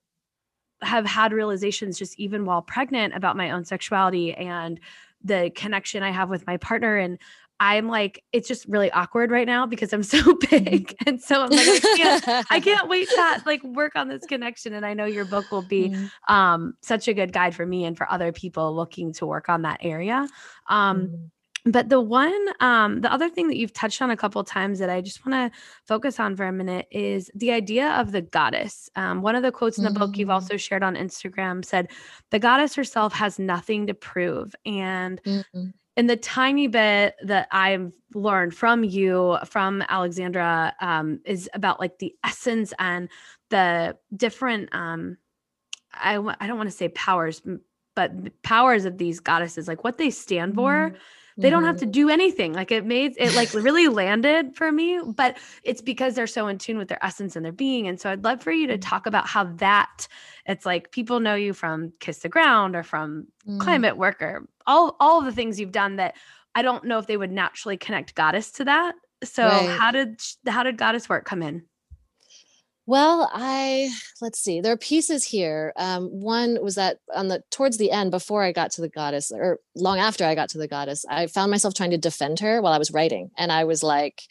have had realizations just even while pregnant about my own sexuality and the connection I have with my partner. And I'm like, it's just really awkward right now because I'm so mm-hmm. big. And so I'm like, I can't, I can't wait to like work on this connection. And I know your book will be mm-hmm. um, such a good guide for me and for other people looking to work on that area. Um, mm-hmm. But the one, um, the other thing that you've touched on a couple times that I just want to focus on for a minute is the idea of the goddess. Um, one of the quotes in the mm-hmm. book you've also shared on Instagram said, "The goddess herself has nothing to prove," and mm-hmm in the tiny bit that I've learned from you, from Alexandra, um, is about like the essence and the different, um, I w- I don't want to say powers, but powers of these goddesses, like what they stand for. Mm-hmm they don't have to mm-hmm. do anything. Like it made it like really landed for me, but it's because they're so in tune with their essence and their being. And so I'd love for you to mm-hmm. talk about how that it's like people know you from Kiss the Ground or from mm. Climate Worker, all all the things you've done that I don't know if they would naturally connect goddess to that. So right. how did how did goddess work come in? Well, I let's see. There are pieces here. Um, one was that on the towards the end, before I got to the goddess, or long after I got to the goddess, I found myself trying to defend her while I was writing, and I was like,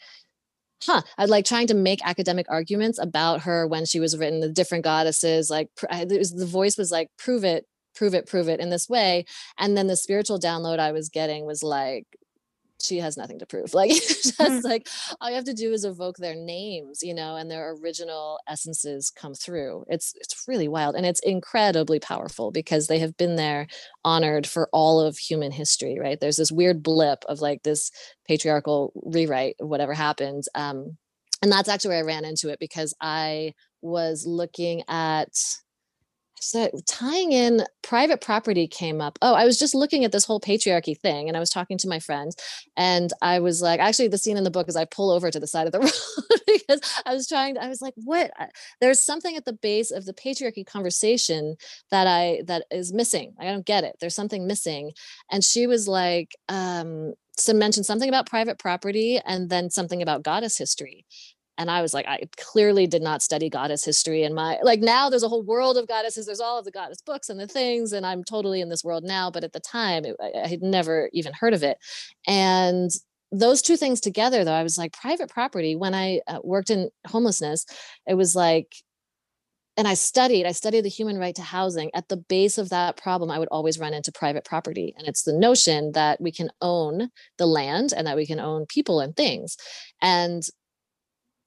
"Huh!" I like trying to make academic arguments about her when she was written. The different goddesses, like was, the voice was like, "Prove it, prove it, prove it," in this way, and then the spiritual download I was getting was like, she has nothing to prove. Like just mm. like all you have to do is evoke their names, you know, and their original essences come through. It's it's really wild and it's incredibly powerful because they have been there honored for all of human history, right? There's this weird blip of like this patriarchal rewrite of whatever happened. Um, and that's actually where I ran into it because I was looking at so tying in private property came up. Oh, I was just looking at this whole patriarchy thing and I was talking to my friends and I was like, actually the scene in the book is I pull over to the side of the road because I was trying to, I was like, what? There's something at the base of the patriarchy conversation that I, that is missing. I don't get it. There's something missing. And she was like, um, to mention something about private property and then something about goddess history and i was like i clearly did not study goddess history in my like now there's a whole world of goddesses there's all of the goddess books and the things and i'm totally in this world now but at the time it, I, had never even heard of it and those two things together though i was like private property when i uh, worked in homelessness it was like and I studied, I studied the human right to housing. At the base of that problem, I would always run into private property. And it's the notion that we can own the land and that we can own people and things. And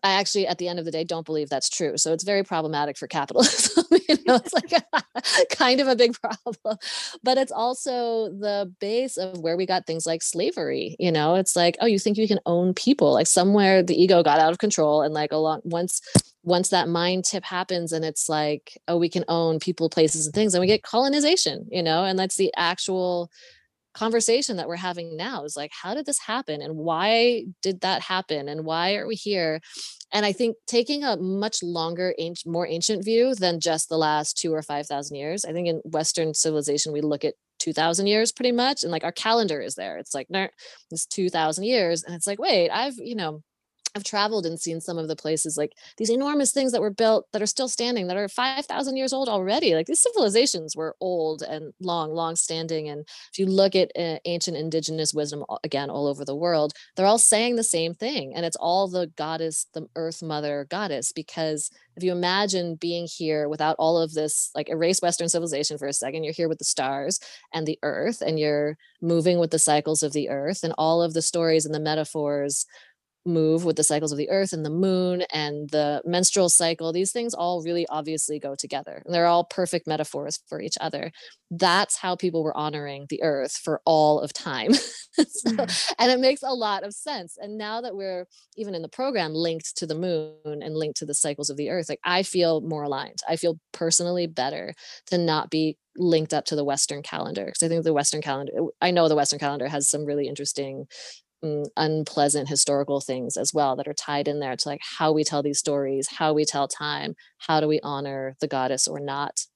I actually, at the end of the day, don't believe that's true. So it's very problematic for capitalism. you know, it's like a, kind of a big problem. But it's also the base of where we got things like slavery. You know, it's like, oh, you think you can own people? Like somewhere the ego got out of control, and like along once once that mind tip happens, and it's like, oh, we can own people, places, and things, and we get colonization. You know, and that's the actual conversation that we're having now is like how did this happen and why did that happen and why are we here? And i think taking a much longer more ancient view than just the last two or five thousand years i think in western civilization we look at 2000 years pretty much and like our calendar is there. It's like this 2000 years and it's like wait i've you know I've traveled and seen some of the places like these enormous things that were built that are still standing that are 5,000 years old already. Like these civilizations were old and long, long standing. And if you look at uh, ancient indigenous wisdom again all over the world, they're all saying the same thing. And it's all the goddess, the earth mother goddess. Because if you imagine being here without all of this, like erase Western civilization for a second, you're here with the stars and the earth, and you're moving with the cycles of the earth and all of the stories and the metaphors move with the cycles of the earth and the moon and the menstrual cycle these things all really obviously go together. And they're all perfect metaphors for each other. That's how people were honoring the earth for all of time. So, mm-hmm. and it makes a lot of sense. And now that we're even in the program linked to the moon and linked to the cycles of the earth like i feel more aligned. I feel personally better to not be linked up to the western calendar because i think the western calendar i know the western calendar has some really interesting unpleasant historical things as well that are tied in there to like how we tell these stories, how we tell time, how do we honor the goddess or not.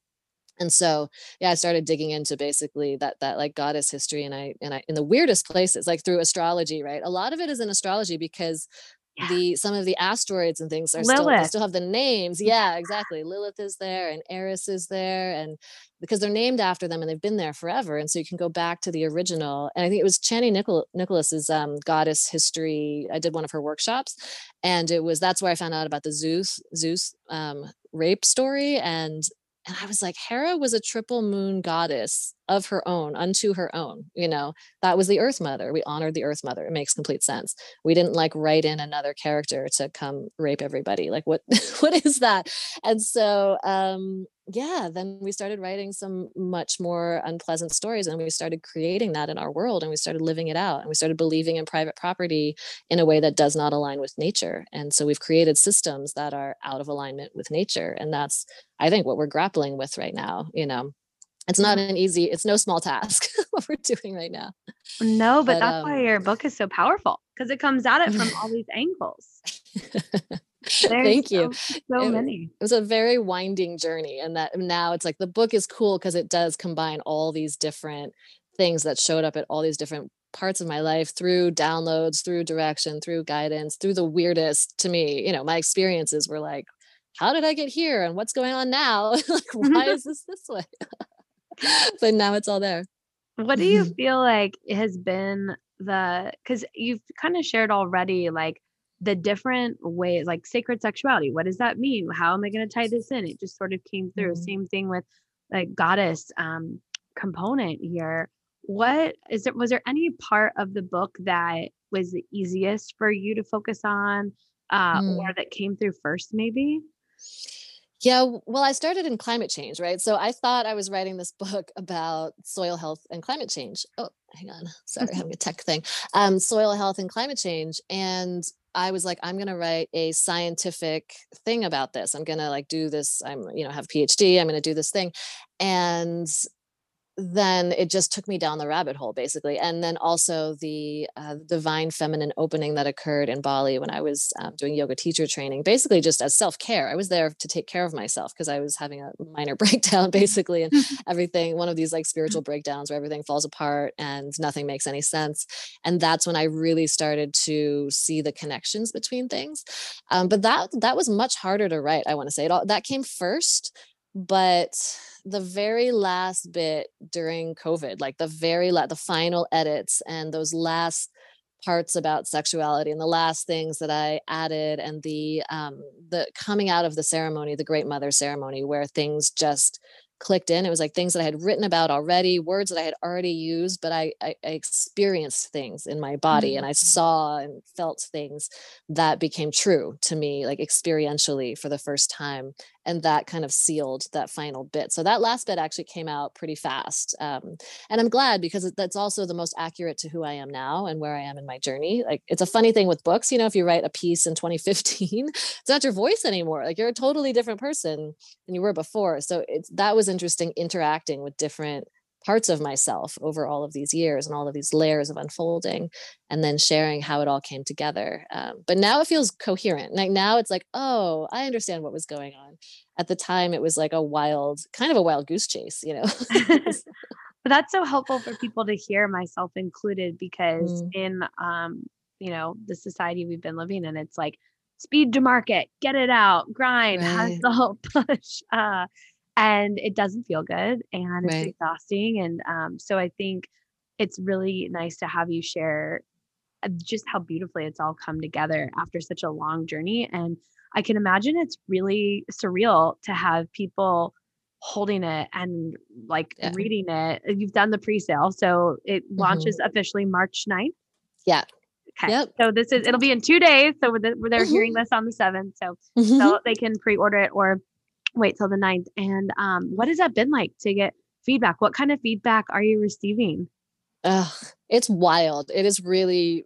And so, yeah, I started digging into basically that that like goddess history, and I and I in the weirdest places, like through astrology, right? A lot of it is in astrology because yeah. the some of the asteroids and things are Lilith. still still have the names. Yeah, exactly. Lilith is there and Eris is there and because they're named after them and they've been there forever. And so you can go back to the original. And I think it was Chani Nichol- Nicholas's um, goddess history. I did one of her workshops and it was that's where I found out about the Zeus Zeus um, rape story and and I was like, Hera was a triple moon goddess of her own, unto her own. You know, that was the Earth Mother. We honored the Earth Mother. It makes complete sense. We didn't like write in another character to come rape everybody. Like, what? what is that? And so, um, yeah, then we started writing some much more unpleasant stories, and we started creating that in our world, and we started living it out, and we started believing in private property in a way that does not align with nature. And so, we've created systems that are out of alignment with nature, and that's, I think, what we're grappling with right now. You know it's not an easy it's no small task what we're doing right now no but, but that's um, why your book is so powerful because it comes at it from all these angles thank so, you. so it, many. it was a very winding journey and that now it's like the book is cool because it does combine all these different things that showed up at all these different parts of my life through downloads through direction through guidance through the weirdest to me you know my experiences were like how did i get here and what's going on now? Like why is this this way? But now it's all there. What do you feel like has been the because you've kind of shared already like the different ways like sacred sexuality what does that mean? How am i going to tie this in? It just sort of came through. Mm-hmm. same thing with like goddess um component here. What is it was there any part of the book that was the easiest for you to focus on uh mm. or that came through first maybe Yeah, well, I started in climate change, right? So I thought I was writing this book about soil health and climate change. Oh, hang on. Sorry, having a tech thing. Um, soil health and climate change. And I was like, I'm going to write a scientific thing about this. I'm going to like do this. I'm, you know, have PhD. I'm going to do this thing. And then it just took me down the rabbit hole basically and then also the uh, divine feminine opening that occurred in bali when i was um, doing yoga teacher training basically just as self-care. I was there to take care of myself because i was having a minor breakdown basically and everything one of these like spiritual breakdowns where everything falls apart and nothing makes any sense and that's when i really started to see the connections between things um, but that that was much harder to write i want to say it all that came first but the very last bit during COVID, like the very la- the final edits and those last parts about sexuality and the last things that I added and the um the coming out of the ceremony, the Great Mother ceremony, where things just clicked in. It was like things that I had written about already, words that I had already used, but I, I, I experienced things in my body mm-hmm. and I mm-hmm. saw and felt things that became true to me, like experientially for the first time. And that kind of sealed that final bit. So that last bit actually came out pretty fast. Um, and I'm glad because that's also the most accurate to who I am now and where I am in my journey. Like it's a funny thing with books, you know, if you write a piece in 2015, it's not your voice anymore. Like you're a totally different person than you were before. So it's that was interesting interacting with different parts of myself over all of these years and all of these layers of unfolding and then sharing how it all came together um, but now it feels coherent like now it's like oh i understand what was going on at the time it was like a wild kind of a wild goose chase you know but that's so helpful for people to hear myself included because mm. in um you know the society we've been living in it's like speed to market get it out grind right. hustle push uh and it doesn't feel good and it's right. exhausting and um, so i think it's really nice to have you share uh, just how beautifully it's all come together after such a long journey and i can imagine it's really surreal to have people holding it and like yeah. reading it you've done the pre-sale so it mm-hmm. launches officially march 9th yeah Okay. Yep. So this is it'll be in two days. So they're mm-hmm. hearing this on the seventh. So, mm-hmm. so they can pre-order it or wait till the ninth. And um, what has that been like to get feedback? What kind of feedback are you receiving? Uh, it's wild. It is really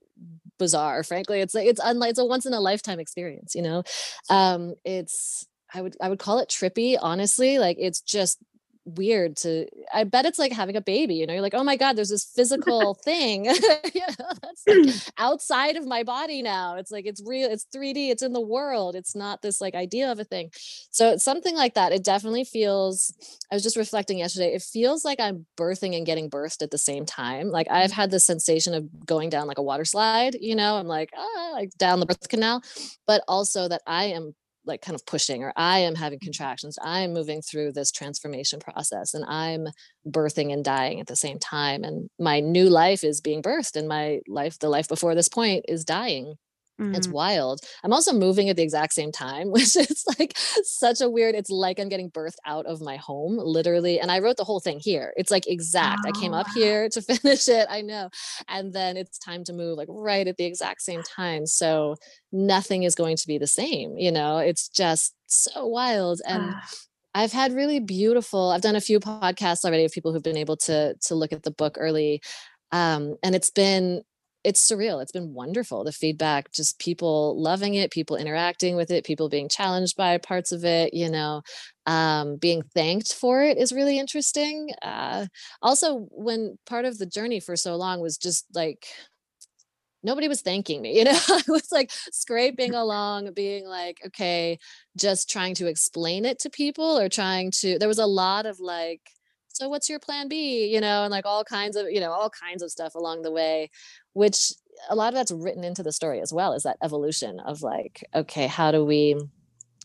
bizarre. Frankly, it's like it's unlike it's a once in a lifetime experience. You know, um, it's I would I would call it trippy. Honestly, like it's just weird to i bet it's like having a baby you know you're like oh my god there's this physical thing. You know that's like outside of my body now it's like it's real it's 3d it's in the world it's not this like idea of a thing. So it's something like that it definitely feels i was just reflecting yesterday it feels like i'm birthing and getting birthed at the same time like i've had the sensation of going down like a water slide you know i'm like ah, like down the birth canal but also that i am like kind of pushing or i am having contractions i'm moving through this transformation process and i'm birthing and dying at the same time and my new life is being birthed and my life the life before this point is dying Mm-hmm. It's wild. I'm also moving at the exact same time, which is like such a weird. It's like I'm getting birthed out of my home, literally. And I wrote the whole thing here. It's like exact. Oh, I came up wow. here to finish it. I know. And then it's time to move like right at the exact same time. So nothing is going to be the same. You know, it's just so wild. And I've had really beautiful, I've done a few podcasts already of people who've been able to to look at the book early. Um, and it's been it's surreal. It's been wonderful. The feedback, just people loving it, people interacting with it, people being challenged by parts of it, you know, um, being thanked for it is really interesting. Uh, also, when part of the journey for so long was just like, nobody was thanking me, you know, I was like scraping along, being like, okay, just trying to explain it to people or trying to, there was a lot of like, so what's your plan b you know and like all kinds of you know all kinds of stuff along the way which a lot of that's written into the story as well is that evolution of like okay how do we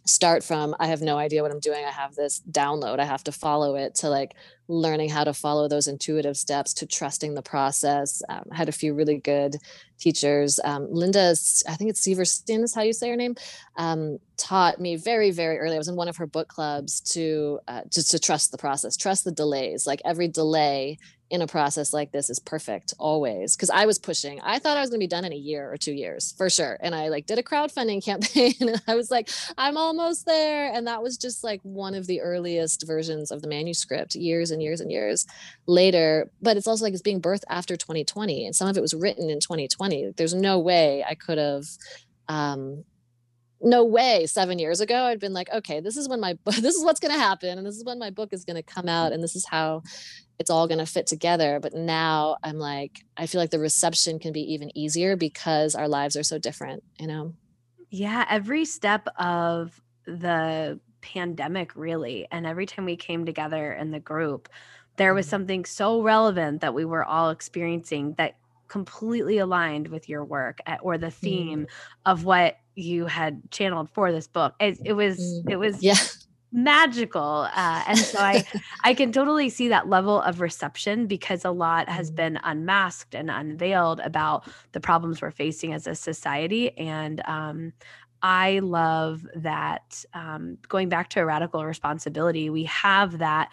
start from i have no idea what i'm doing i have this download i have to follow it to like learning how to follow those intuitive steps to trusting the process. Um, I had a few really good teachers. Um, linda i think it's Severstein is how you say her name um, taught me very very early. I was in one of her book clubs to uh, just to trust the process trust the delays. Like every delay in a process like this is perfect always because i was pushing. I thought i was going to be done in a year or two years for sure and i like did a crowdfunding campaign and i was like i'm almost there and that was just like one of the earliest versions of the manuscript years and years and years later but it's also like it's being birthed after 2020 and some of it was written in 2020 there's no way i could have um, no way seven years ago i'd been like okay this is when my book this is what's going to happen and this is when my book is going to come out and this is how it's all going to fit together but now i'm like i feel like the reception can be even easier because our lives are so different you know yeah every step of the pandemic really and every time we came together in the group there was mm-hmm. something so relevant that we were all experiencing that completely aligned with your work eh, or the theme mm. of what you had channeled for this book. It, it was mm. it was yeah magical uh, and so i i can totally see that level of reception because a lot has mm. been unmasked and unveiled about the problems we're facing as a society and um, i love that um, going back to a radical responsibility we have that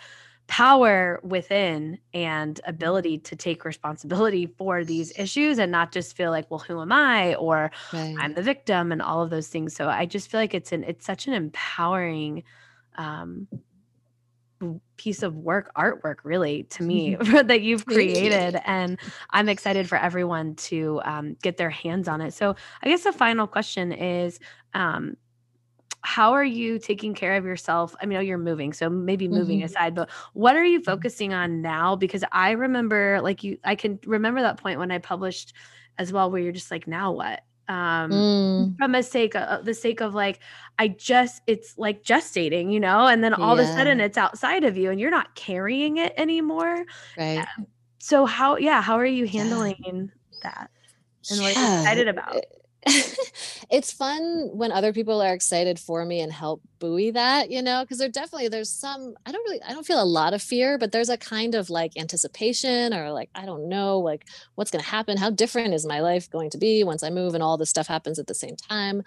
power within and ability to take responsibility for these issues and not just feel like well who am i or right. i'm the victim and all of those things so i just feel like it's an it's such an empowering um piece of work artwork really to me that you've created and i'm excited for everyone to um, get their hands on it so i guess the final question is um, how are you taking care of yourself? I mean, you're moving, so maybe moving mm-hmm. aside, but what are you mm-hmm. focusing on now? Because I remember, like you, I can remember that point when I published as well, where you're just like, now what? Um, mm. from a sake of the sake of like, I just, it's like gestating, you know, and then all yeah. of a sudden it's outside of you and you're not carrying it anymore. Right. So how, yeah, how are you handling yeah. that? And what yeah. are you excited about? it's fun when other people are excited for me and help buoy that, you know, because there definitely there's some I don't really I don't feel a lot of fear, but there's a kind of like anticipation or like I don't know like what's going to happen, how different is my life going to be once I move and all this stuff happens at the same time.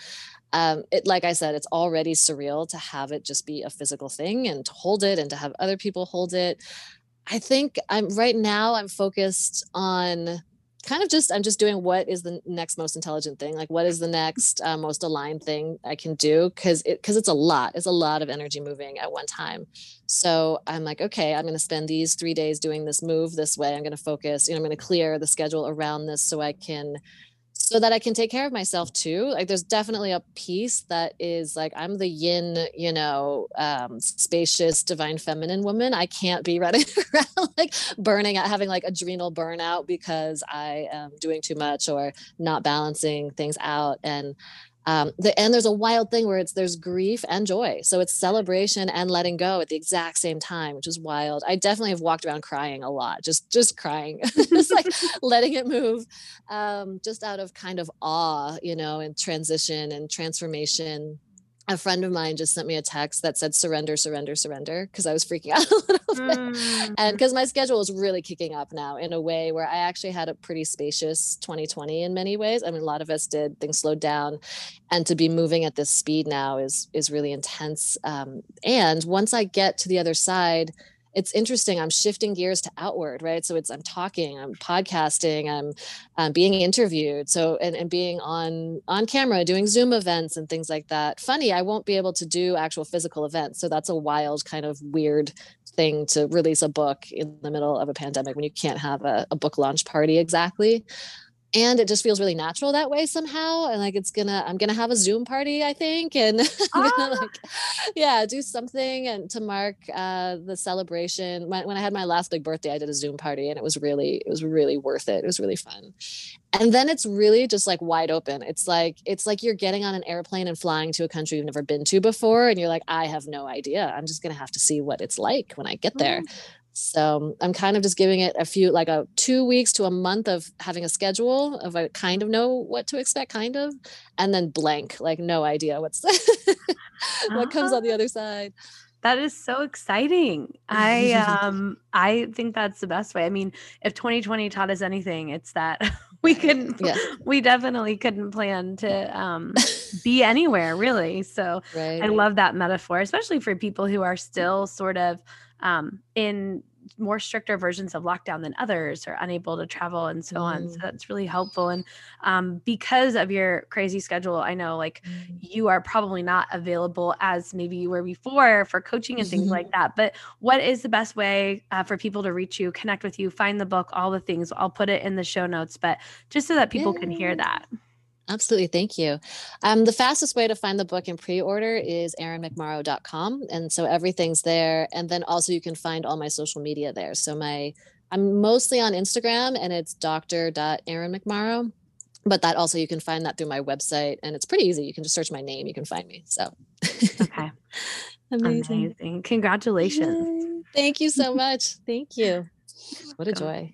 Um, it like I said, it's already surreal to have it just be a physical thing and to hold it and to have other people hold it. I think I'm right now I'm focused on kind of just i'm just doing what is the next most intelligent thing like what is the next uh, most aligned thing i can do? Because it because it's a lot it's a lot of energy moving at one time. So i'm like okay i'm going to spend these three days doing this move this way. I'm going to focus you know i'm going to clear the schedule around this so i can so that I can take care of myself too. Like there's definitely a piece that is like I'm the yin, you know, um, spacious, divine feminine woman. I can't be running around like burning out, having like adrenal burnout because I am doing too much or not balancing things out. And um, the, and there's a wild thing where it's there's grief and joy. So it's celebration and letting go at the exact same time which is wild. I definitely have walked around crying a lot just just crying. Just like letting it move um, just out of kind of awe you know and transition and transformation a friend of mine just sent me a text that said surrender surrender surrender because i was freaking out a little bit mm. and because my schedule is really kicking up now in a way where i actually had a pretty spacious 2020 in many ways. I mean a lot of us did things slowed down and to be moving at this speed now is is really intense. Um, and once i get to the other side it's interesting i'm shifting gears to outward right? So it's i'm talking i'm podcasting i'm, I'm being interviewed so and, and being on on camera doing zoom events and things like that. Funny i won't be able to do actual physical events so that's a wild kind of weird thing to release a book in the middle of a pandemic when you can't have a, a book launch party exactly and it just feels really natural that way somehow and like it's gonna i'm gonna have a zoom party i think and ah. gonna, like yeah do something and to mark uh the celebration. When, when i had my last big birthday i did a zoom party and it was really it was really worth it. It was really fun. And then it's really just like wide open. It's like it's like you're getting on an airplane and flying to a country you've never been to before and you're like i have no idea. I'm just gonna have to see what it's like when i get there. Mm. So I'm kind of just giving it a few, like a two weeks to a month of having a schedule of I kind of know what to expect, kind of, and then blank, like no idea what's what comes on the ah. other side. That is so exciting. I um I think that's the best way. I mean, if 2020 taught us anything, it's that we couldn't yeah. we definitely couldn't plan to um be anywhere really. So right. I love that metaphor, especially for people who are still sort of um, in more stricter versions of lockdown than others are unable to travel and so mm. on so mm. that's really helpful and um, because of your crazy schedule i know like mm. you are probably not available as maybe you were before for coaching and things like that but what is the best way uh, for people to reach you connect with you find the book all the things i'll put it in the show notes but just so that people can hear that Absolutely. Thank you. Um, the fastest way to find the book in pre order is erinmcmorrow.com. And so everything's there. And then also you can find all my social media there. So my, I'm mostly on Instagram and it's dr.erinmcmorrow. But that also you can find that through my website and it's pretty easy. You can just search my name, you can find me. So, okay. Amazing. Amazing. Congratulations. Yay. Thank you so much. Thank you. What a joy.